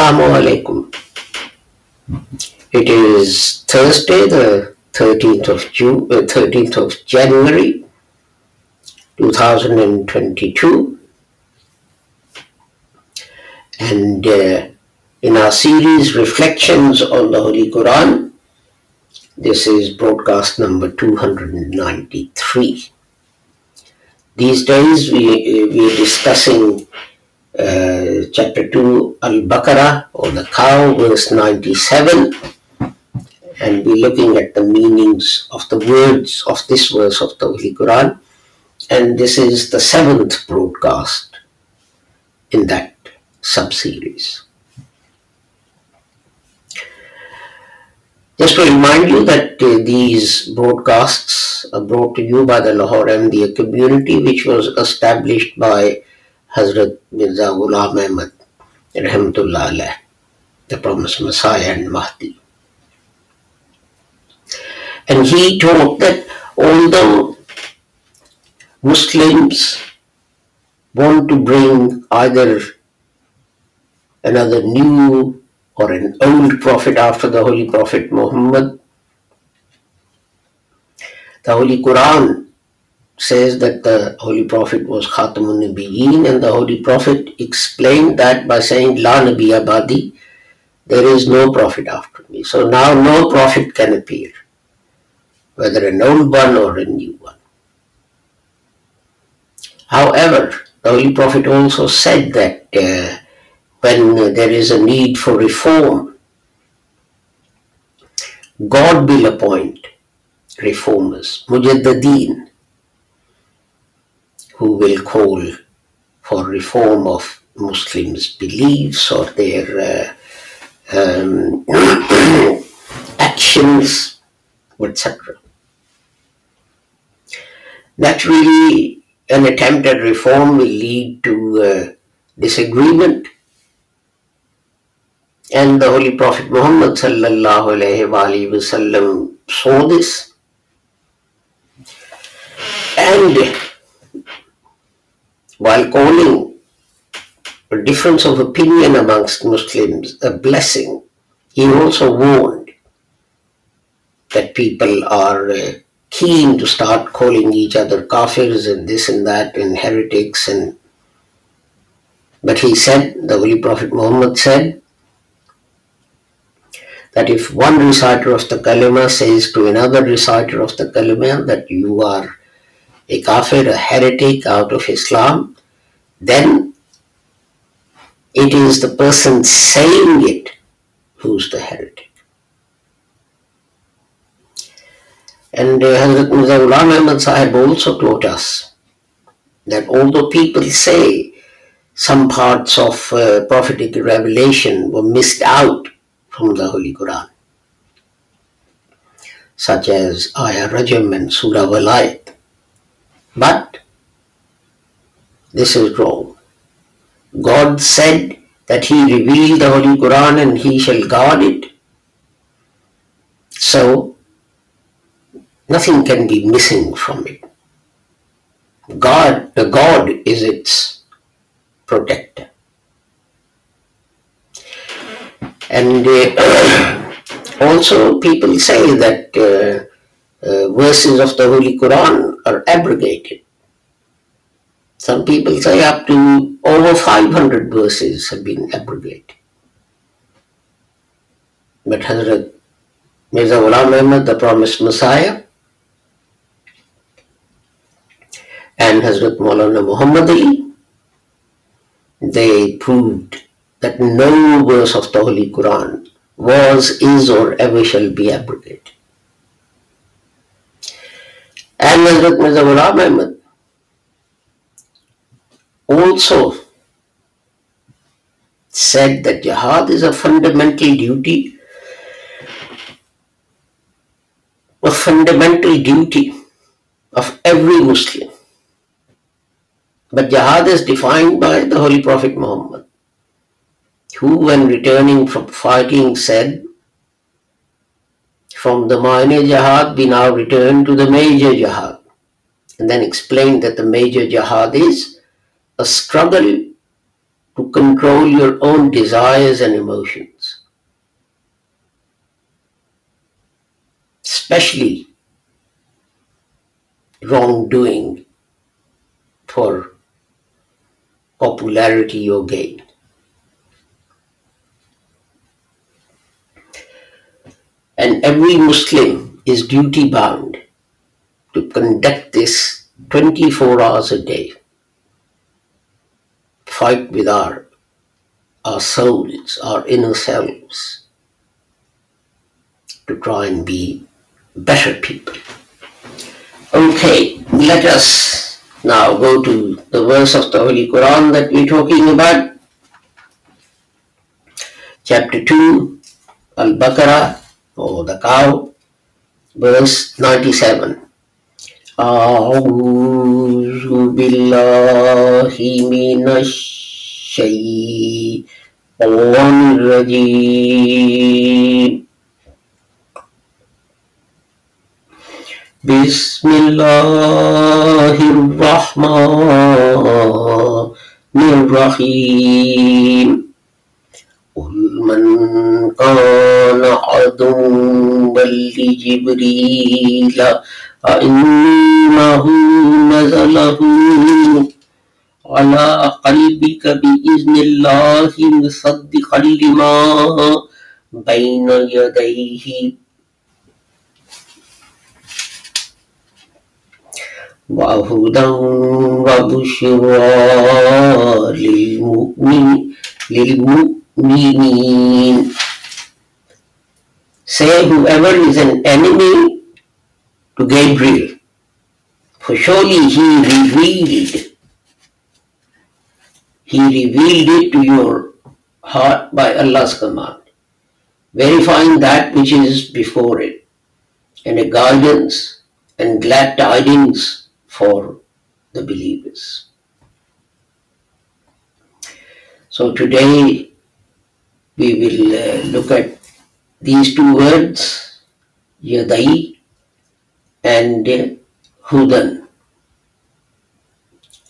Assalamu alaikum. It is Thursday, the 13th of June, uh, 13th of January, 2022, and uh, in our series Reflections on the Holy Quran, this is broadcast number 293. These days we we are discussing uh, chapter 2 Al Baqarah or the cow, verse 97, and we're looking at the meanings of the words of this verse of the Holy Quran. And this is the seventh broadcast in that sub-series. Just to remind you that uh, these broadcasts are brought to you by the Lahore Ahmadiyya community, which was established by Hazrat Mirza Ghulam Ahmad, Rahmatullah alayh, the promised Messiah and Mahdi. And he taught that although Muslims want to bring either another new or an old prophet after the Holy Prophet Muhammad, the Holy Quran says that the Holy Prophet was Khatamun Nabiyyin and the Holy Prophet explained that by saying La Nabi Abadi, there is no prophet after me. So now no prophet can appear, whether an old one or a new one. However, the Holy Prophet also said that uh, when there is a need for reform, God will appoint reformers, mujaddadeen, who will call for reform of Muslims' beliefs or their uh, um, actions, etc. Naturally, an attempt at reform will lead to uh, disagreement, and the Holy Prophet Muhammad saw this, and while calling a difference of opinion amongst Muslims a blessing, he also warned that people are uh, keen to start calling each other kafirs and this and that and heretics and but he said the holy prophet muhammad said that if one reciter of the kalima says to another reciter of the kalima that you are a kafir, a heretic out of Islam, then it is the person saying it who's the heretic. And uh, Hazrat Mirza Ghulam Ahmad Sahib also taught us that although people say some parts of uh, prophetic revelation were missed out from the Holy Quran, such as Ayah Rajam and Surah Walayat, but this is wrong. God said that He revealed the Holy Quran and He shall guard it. So, nothing can be missing from it. God, the God is its protector. And uh, also, people say that uh, uh, verses of the Holy Quran are abrogated. Some people say up to over 500 verses have been abrogated. But Hazrat Mirza Ghulam Ahmad, the promised Messiah, and Hazrat Maulana Muhammad Ali, they proved that no verse of the Holy Quran was, is, or ever shall be abrogated. And Hazrat Mirza Ghulam Ahmad also said that jihad is a fundamental duty, a fundamental duty of every Muslim. But jihad is defined by the Holy Prophet Muhammad, who, when returning from fighting, said, From the minor jihad, we now return to the major jihad. And then explain that the major jihad is a struggle to control your own desires and emotions. Especially wrongdoing for popularity or gain. And every Muslim is duty bound to conduct this 24 hours a day fight with our, our souls, our inner selves, to try and be better people. Okay, let us now go to the verse of the Holy Quran that we're talking about. Chapter 2, Al Baqarah, or the cow, verse 97. أعوذ بالله من الشيطان الرجيم بسم الله الرحمن الرحيم قل من كان عدوا لجبريل فإنه نزله على قلبك بإذن الله مصدقا لما بين يديه. وهدى وبشرى للمؤمن we, say whoever is an enemy to Gabriel, for surely he revealed, he revealed it to your heart by Allah's command, verifying that which is before it, and a guidance and glad tidings for the believers. So today we will uh, look at these two words, Yadai and uh, Hudan.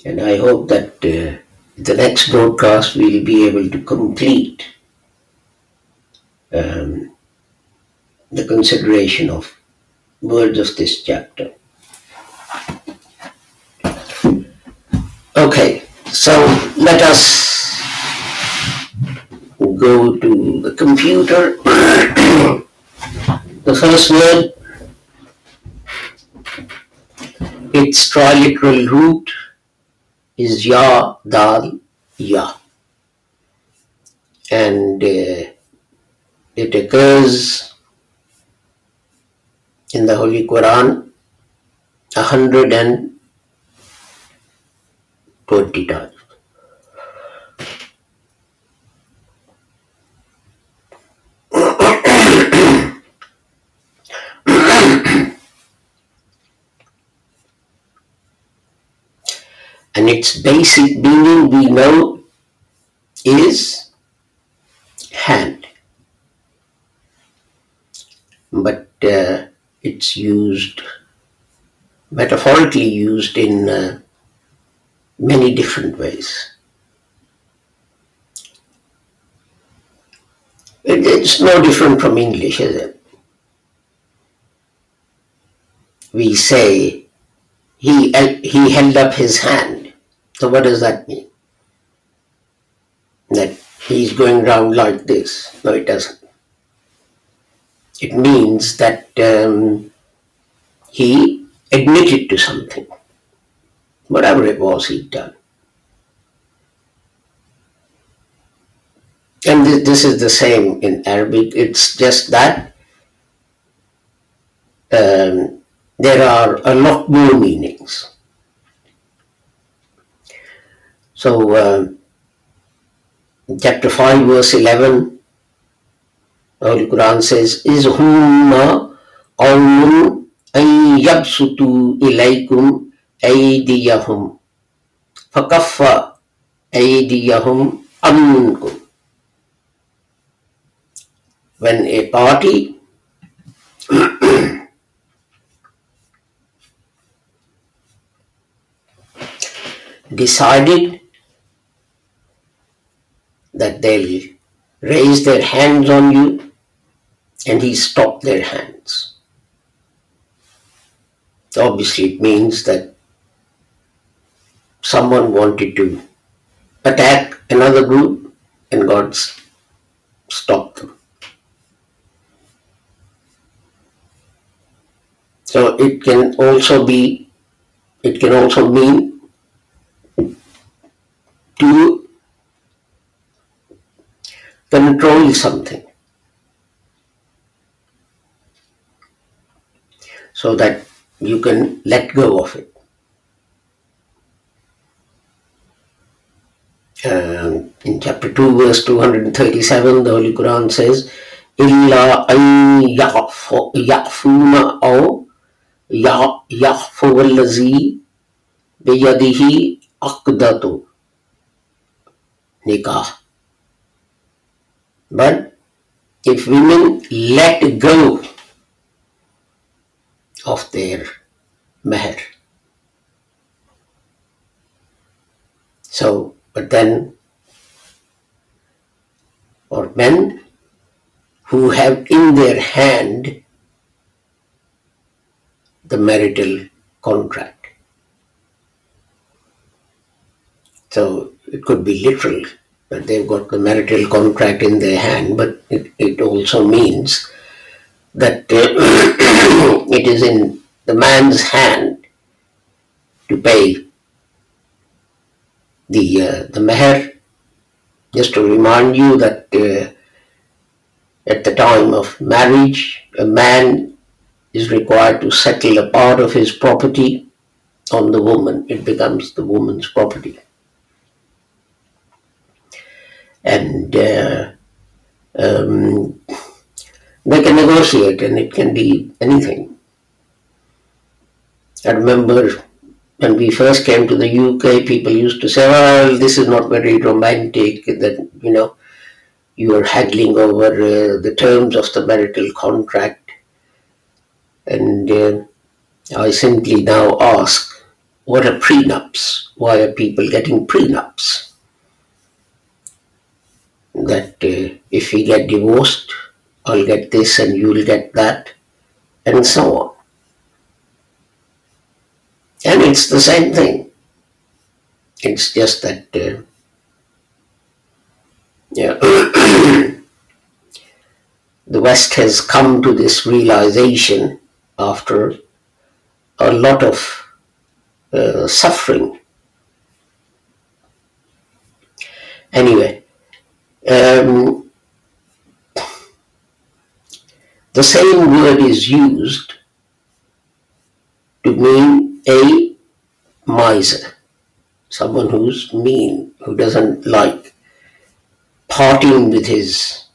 And I hope that uh, the next broadcast we'll be able to complete um, the consideration of words of this chapter. Okay, so let us go to the computer. the first word, its triliteral root is Ya, Dal, Ya. And uh, it occurs in the Holy Quran a hundred and twenty times. And its basic meaning we know is hand. But uh, it's used, metaphorically used in uh, many different ways. It, it's no different from English, is it? We say he, he held up his hand. So, what does that mean? That he's going round like this. No, it doesn't. It means that um, he admitted to something, whatever it was he'd done. this, this is the same in Arabic. It's just that um, there are a lot more meanings. So, uh, chapter 5, verse 11, the Holy Quran says, Is humma qawmun an yabsutu ilaykum aydiyahum fakaffa aydiyahum ankum. When a party decided they'll raise their hands on you and he stopped their hands. Obviously, it means that someone wanted to attack another group and God stopped them. So it can also be, it can also mean to control something. So that you can let go of it. Uh, in chapter 2, verse 237, the Holy Quran says, Illa ya'funa aw ya'fu allazi biyadihi aqdatu nikah. But if women let go of their meher, so, but then, or men who have in their hand the marital contract. So it could be literal that they've got the marital contract in their hand, but it, it also means that uh, it is in the man's hand to pay the uh, the meher. Just to remind you that uh, at the time of marriage, a man is required to settle a part of his property on the woman. It becomes the woman's property and uh, um, they can negotiate and it can be anything. I remember when we first came to the UK, people used to say, well, this is not very romantic, that, you know, you are haggling over uh, the terms of the marital contract. And uh, I simply now ask, what are prenups? Why are people getting prenups? That uh, if we get divorced, I'll get this and you'll get that, and so on. And it's the same thing. It's just that, uh, yeah, the West has come to this realization after a lot of uh, suffering. Anyway, um, the same word is used to mean a miser, someone who's mean, who doesn't like parting with his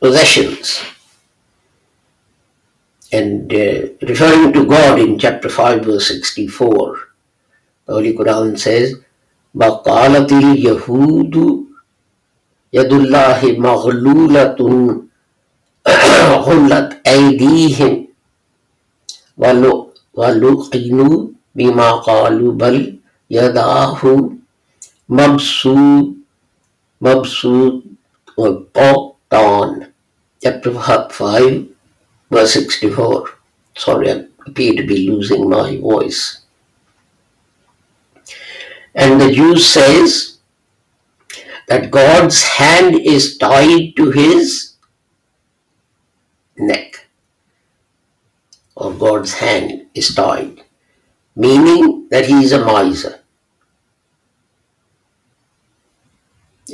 possessions. And uh, referring to God in chapter 5, verse 64, the Holy Quran says, بَقَالَتِ الْيَهُودُ يد الله مغلولة غلت أيديهم ولقنوا بما قالوا بل يداه مبسوط مبسوط وبطان chapter 5 verse 64 sorry I appear to be losing my voice and the Jew says that God's hand is tied to his neck, or God's hand is tied, meaning that he is a miser.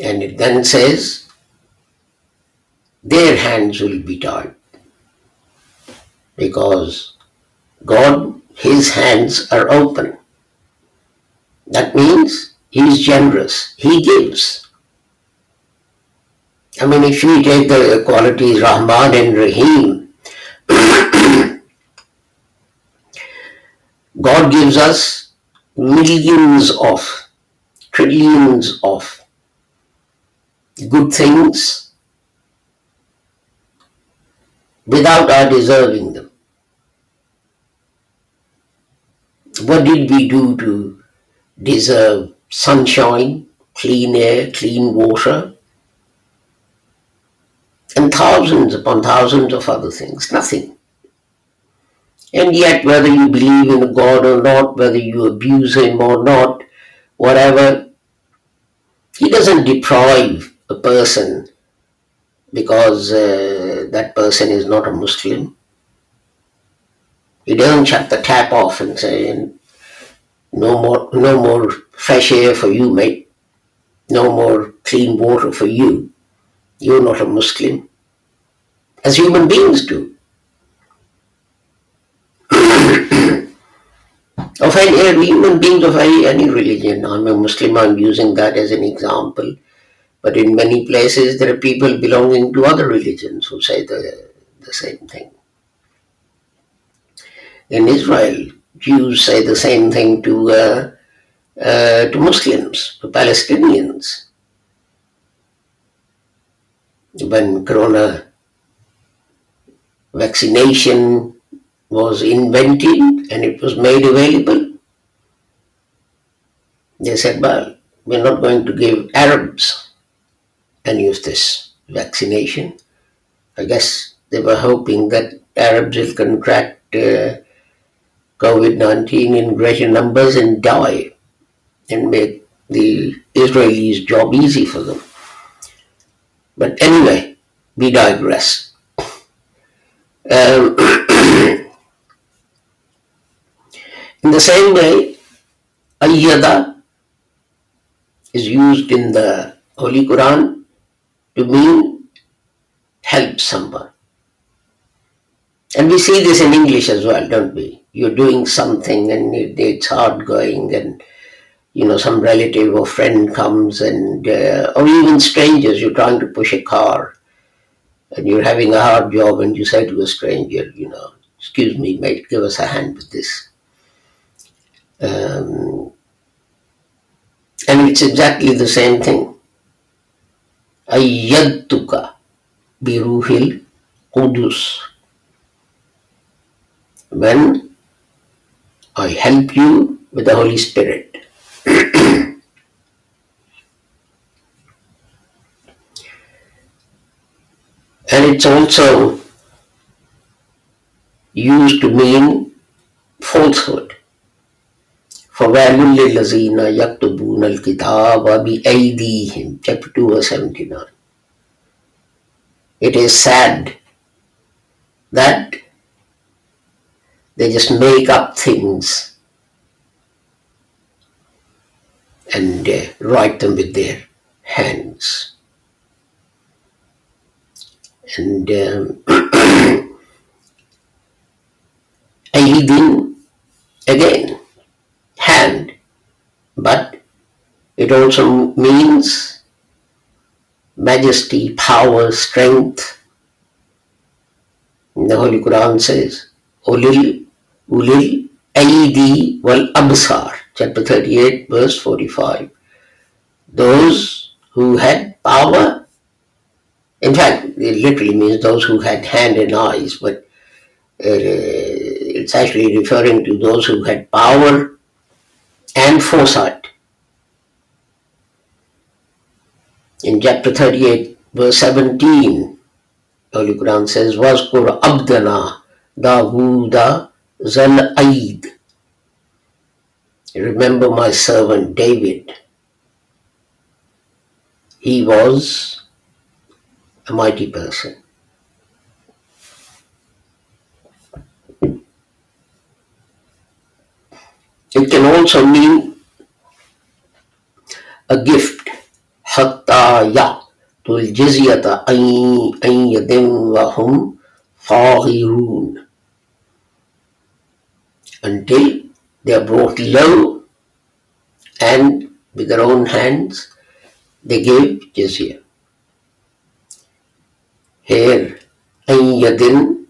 And it then says their hands will be tied. Because God, His hands are open. That means He is generous, He gives. I mean, if we take the qualities Rahman and Rahim, God gives us millions of, trillions of good things without our deserving them. What did we do to deserve sunshine, clean air, clean water, and thousands upon thousands of other things? Nothing. And yet, whether you believe in God or not, whether you abuse Him or not, whatever, He doesn't deprive a person because uh, that person is not a Muslim. He doesn't shut the tap off and say, no more, no more fresh air for you, mate. No more clean water for you. You're not a Muslim. As human beings do. of any human beings of any, any religion. I'm a Muslim, I'm using that as an example. But in many places, there are people belonging to other religions who say the, the same thing. In Israel, Jews say the same thing to, uh, uh, to Muslims, to Palestinians. When corona vaccination was invented and it was made available, they said, well, we're not going to give Arabs any of this vaccination. I guess they were hoping that Arabs will contract uh, COVID 19 in greater numbers and die and make the Israelis' job easy for them. But anyway, we digress. Um, in the same way, ayyada is used in the Holy Quran to mean help someone. And we see this in English as well, don't we? You're doing something and it, it's hard going, and you know, some relative or friend comes and, uh, or even strangers, you're trying to push a car and you're having a hard job and you say to a stranger, you know, excuse me, mate, give us a hand with this. Um, and it's exactly the same thing. Ayyadtuka biruhil kudus. When I help you with the Holy Spirit. and it's also used to mean falsehood. فَوَيْلٌ لِلَّذِينَ يَكْتُبُونَ الْكِتَابَ بِأَيْدِيهِمْ Chapter 2 verse 79 It is sad that they just make up things and uh, write them with their hands. And um, Aidin, again, hand, but it also means majesty, power, strength. The Holy Quran says, Ulil, Ulil Aidi wal Absar, chapter 38, verse 45. Those who had power, in fact, it literally means those who had hand and eyes, but uh, it's actually referring to those who had power and foresight. In chapter 38, verse 17, Holy Quran says, Waskur Abdana Davuda Zal Aid. Remember my servant David. He was a mighty person. It can also mean a gift, hatta ya, الجزية أن يد وهم صاغرون until they are brought low and with their own hands they give jizya. Here, ayyadin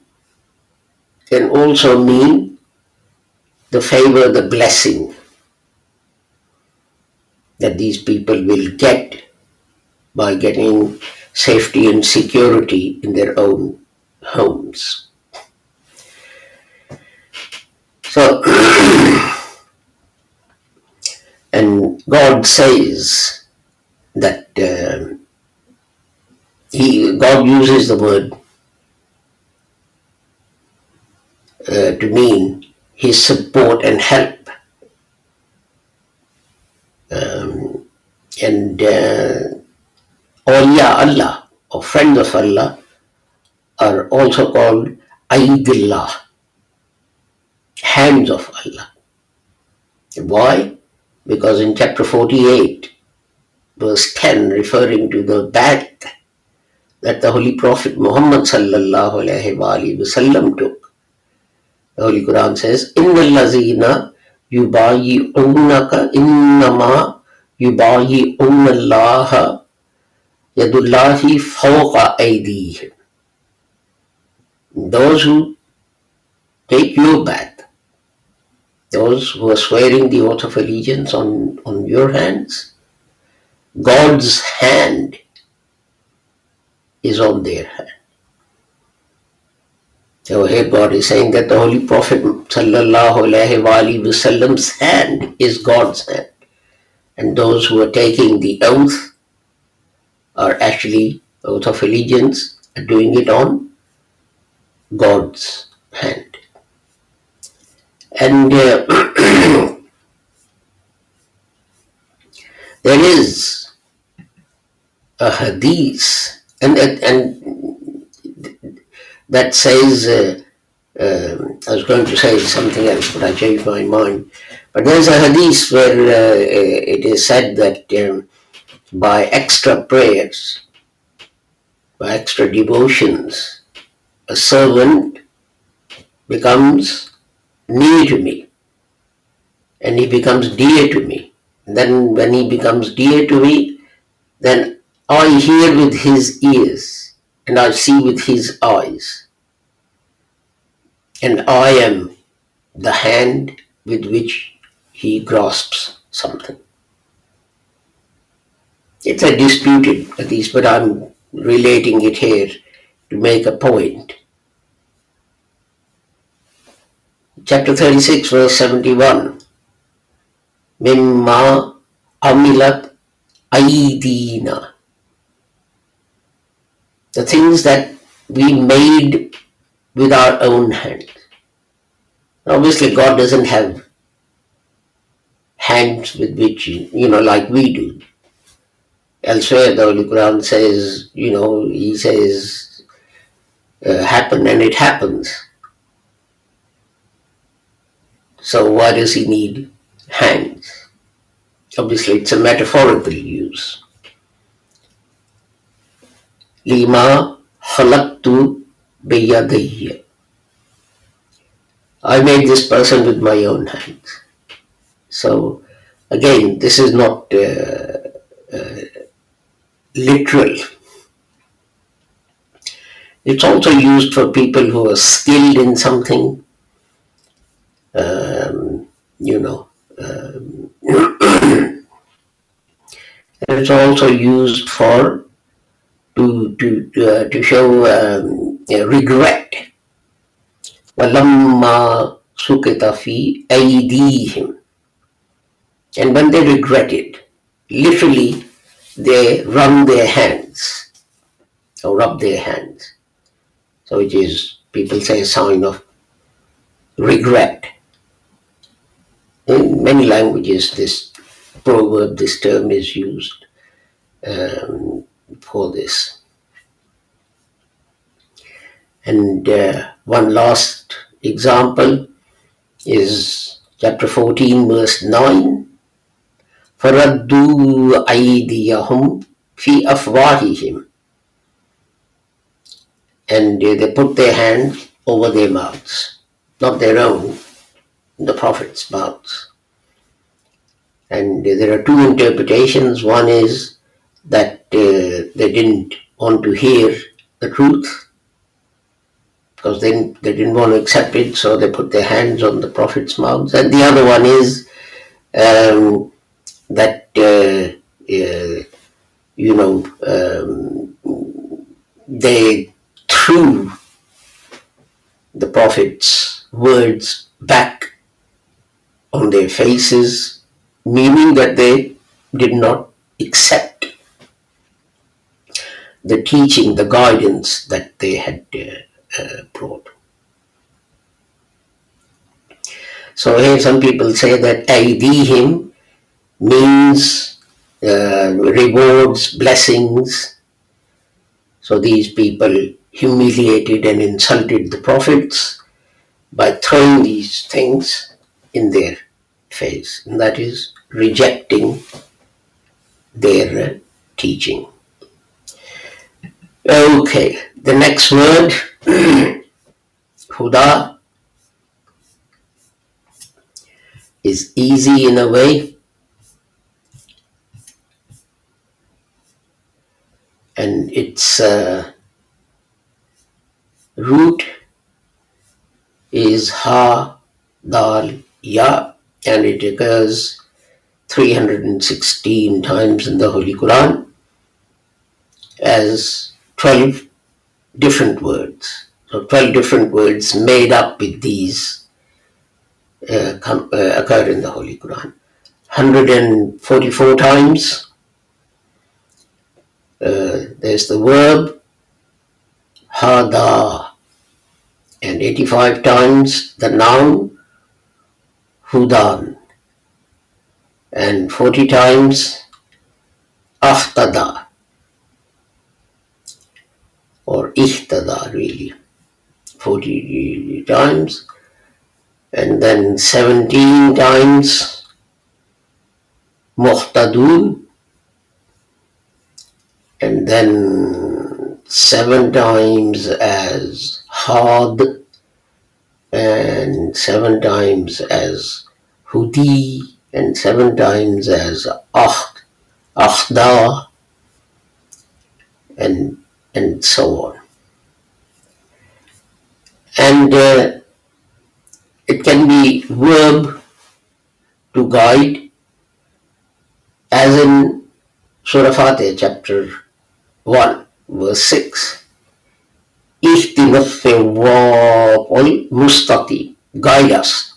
can also mean the favor, the blessing that these people will get by getting safety and security in their own homes. So, and God says that uh, he God uses the word uh, to mean his support and help. Um, and uh, Allah or friends of Allah are also called Aidillah, hands of Allah. Why? Because in chapter 48, verse 10, referring to the bai'at that the Holy Prophet Muhammad sallallahu alaihi wasallam took, the Holy Quran says, "Inna allazina yubayi'unaka innama yubayi'unna Allah yadullahi fawqa aydihim." Those who take your bai'at, those who are swearing the oath of allegiance on, on your hands, God's hand is on their hand. So here God is saying that the Holy Prophet wasallam's hand is God's hand. And those who are taking the oath are actually oath of allegiance doing it on God's hand. And uh, there is a hadith, and, and that says, uh, uh, I was going to say something else, but I changed my mind. But there's a hadith where uh, it is said that um, by extra prayers, by extra devotions, a servant becomes near to me and he becomes dear to me. And then, when he becomes dear to me, then I hear with his ears and I see with his eyes. And I am the hand with which he grasps something. It's a disputed hadith, but I'm relating it here to make a point. Chapter 36, verse 71. Mimma amilat aidina. The things that we made with our own hands. Obviously, God doesn't have hands with which, you know, like we do. Elsewhere, the Holy Quran says, you know, He says, uh, happen and it happens. So, why does He need hands? Obviously, it's a metaphorical use. Lima halaktu biyadayya. I made this person with my own hands. So, again, this is not uh, uh, literal. It's also used for people who are skilled in something, um, you know. Um, and it's also used for to to uh, to show um, regret. وَلَمَّا سُكِتَ فِي أَيْدِيهِمْ And when they regret it, literally they run their hands or rub their hands. So it is, people say, a sign of regret. In many languages, this proverb, this term is used um, for this. And uh, one last example is chapter 14, verse 9. فردوا أيديهم في أفواههم and uh, they put their hand over their mouths, not their own, the Prophet's mouths. And uh, there are two interpretations. One is that uh, they didn't want to hear the truth because then they didn't want to accept it, so they put their hands on the Prophet's mouths. And the other one is um, that, uh, uh, you know, um, they threw the Prophet's words back on their faces, meaning that they did not accept the teaching, the guidance that they had uh, uh, brought. So here some people say that aidihim means uh, rewards, blessings. So these people humiliated and insulted the prophets by throwing these things in their face, and that is rejecting their uh, teaching. Okay, the next word, Huda, is easy in a way. And its uh, root is Ha Dal Ya, and it occurs 316 times in the Holy Quran as 12 different words. So 12 different words made up with these uh, uh, occur in the Holy Quran. 144 times uh, there's the verb hada and 85 times the noun hudan and 40 times ahtada or ihtada really 40 times and then 17 times muhtadun and then seven times as had and seven times as hudi and seven times as ah ahda and and so on. And uh, it can be verb to guide, as in Surah Fatih, chapter 1, verse 6. mustaqim, guide us.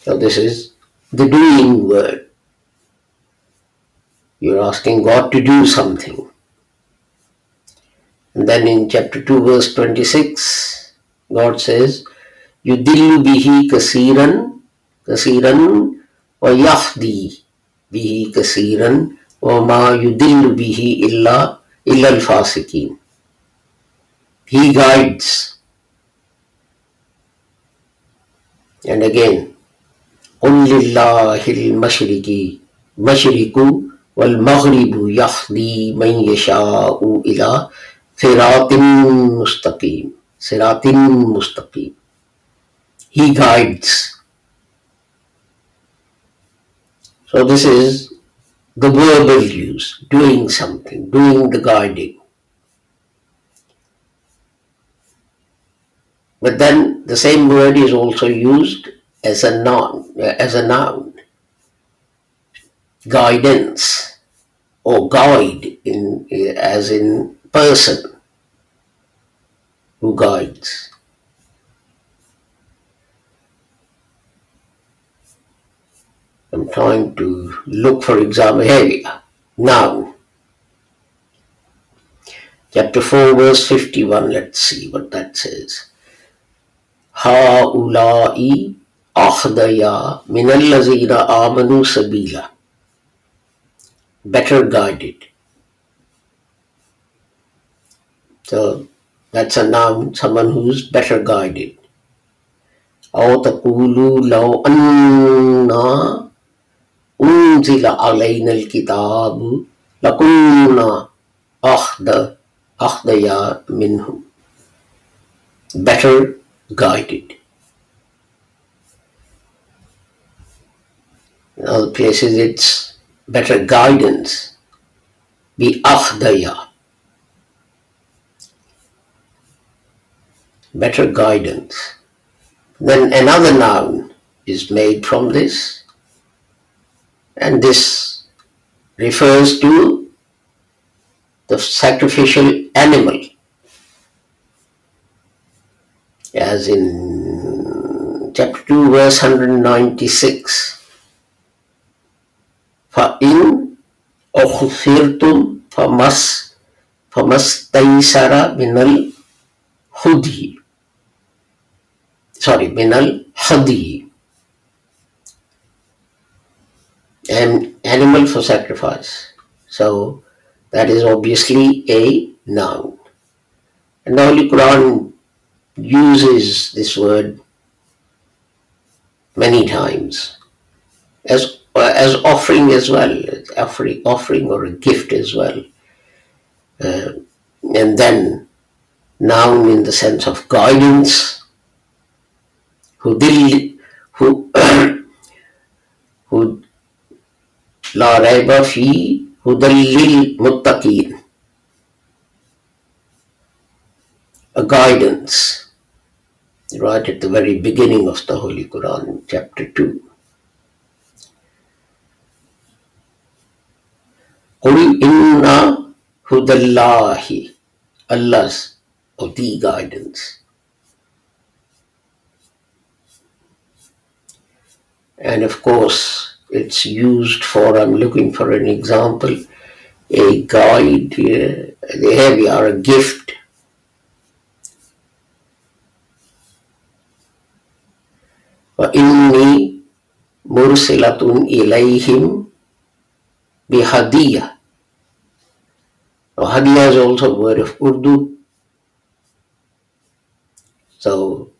So this is the doing word. You're asking God to do something. and then in chapter 2 verse 26 God says يدل به كثيرا كثيرا ويهدي به كثيرا وما يدل به إلا إلا الفاسقين He guides and again قل لله المشرق مشرق والمغرب يهدي من يشاء إلى Siratim Mustaqim. Siratim Mustaqim. He guides. So this is the verbal use, doing something, doing the guiding. But then the same word is also used as a noun, as a noun. Guidance or guide in as in person who guides. I'm trying to look for example. Here we are. Now, chapter 4, verse 51. Let's see what that says. هؤلاء أهديا من الذين آمنوا سبيلا better guided. So that's a noun, someone who's better guided. أو تقولوا لو أنا أنزل علينا الكتاب لكنا أهدى أهديا منهم better guided. In other places it's better guidance. Be أهديا better guidance. Then another noun is made from this, and this refers to the sacrificial animal, as in chapter 2, verse 196. فإن أخفرتم فمس فمستيسر من الهدي sorry, Benal Hadi, an animal for sacrifice. So that is obviously a noun. And the Holy Quran uses this word many times as as offering as well, offering offering or a gift as well, uh, and then noun in the sense of guidance هدل هو هد لا ريب في هدى للمتقين a guidance right at the very beginning of the Holy Quran, chapter 2. قل إن هدى الله Allah's or the guidance. And of course, it's used for, I'm looking for an example, a guide. Uh, here we are, a gift. وإني مرسلة إليهم بهدية. Now, hadiya is also a word of Urdu. So,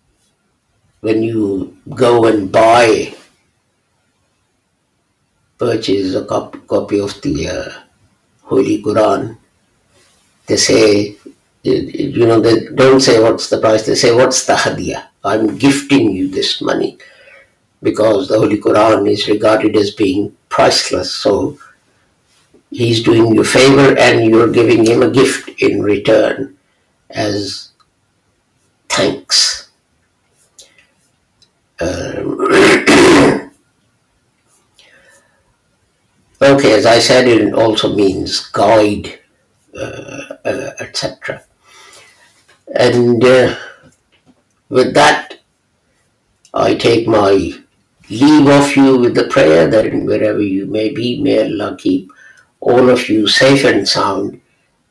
when you go and buy, purchase a cop- copy of the uh, Holy Quran, they say, you know, they don't say what's the price, they say, what's the hadiya? I'm gifting you this money because the Holy Quran is regarded as being priceless. So he's doing you a favor and you're giving him a gift in return as thanks. Um, okay, as I said, it also means guide, uh, uh, etc. And uh, with that, I take my leave of you with the prayer that wherever you may be, may Allah keep all of you safe and sound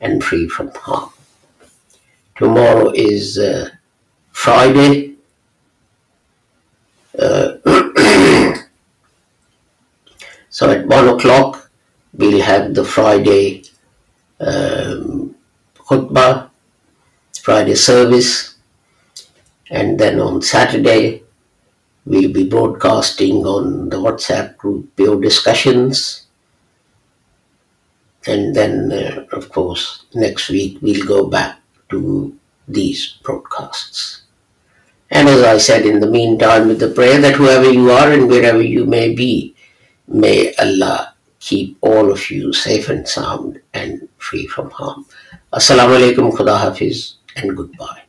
and free from harm. Tomorrow is uh, Friday. Uh, so at one o'clock, we'll have the Friday um, khutbah, Friday service, and then on Saturday, we'll be broadcasting on the WhatsApp group Pure Discussions. And then, uh, of course, next week we'll go back to these broadcasts. And as I said in the meantime, with the prayer that whoever you are and wherever you may be, may Allah keep all of you safe and sound and free from harm. Assalamu alaikum, Khuda Hafiz, and goodbye.